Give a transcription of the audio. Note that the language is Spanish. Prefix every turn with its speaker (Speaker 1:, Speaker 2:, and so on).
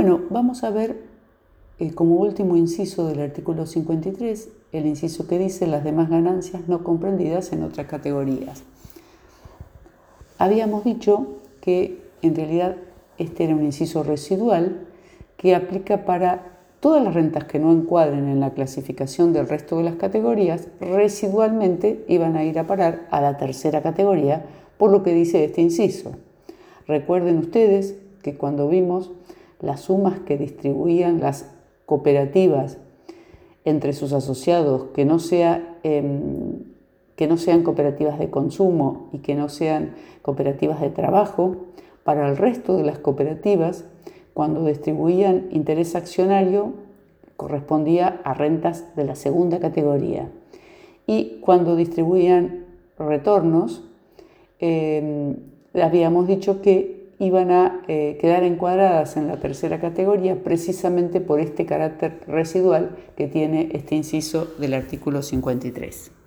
Speaker 1: Bueno, vamos a ver eh, como último inciso del artículo 53 el inciso que dice las demás ganancias no comprendidas en otras categorías. Habíamos dicho que en realidad este era un inciso residual que aplica para todas las rentas que no encuadren en la clasificación del resto de las categorías, residualmente iban a ir a parar a la tercera categoría, por lo que dice este inciso. Recuerden ustedes que cuando vimos las sumas que distribuían las cooperativas entre sus asociados que no, sea, em, que no sean cooperativas de consumo y que no sean cooperativas de trabajo, para el resto de las cooperativas cuando distribuían interés accionario correspondía a rentas de la segunda categoría. Y cuando distribuían retornos, eh, habíamos dicho que iban a eh, quedar encuadradas en la tercera categoría precisamente por este carácter residual que tiene este inciso del artículo 53.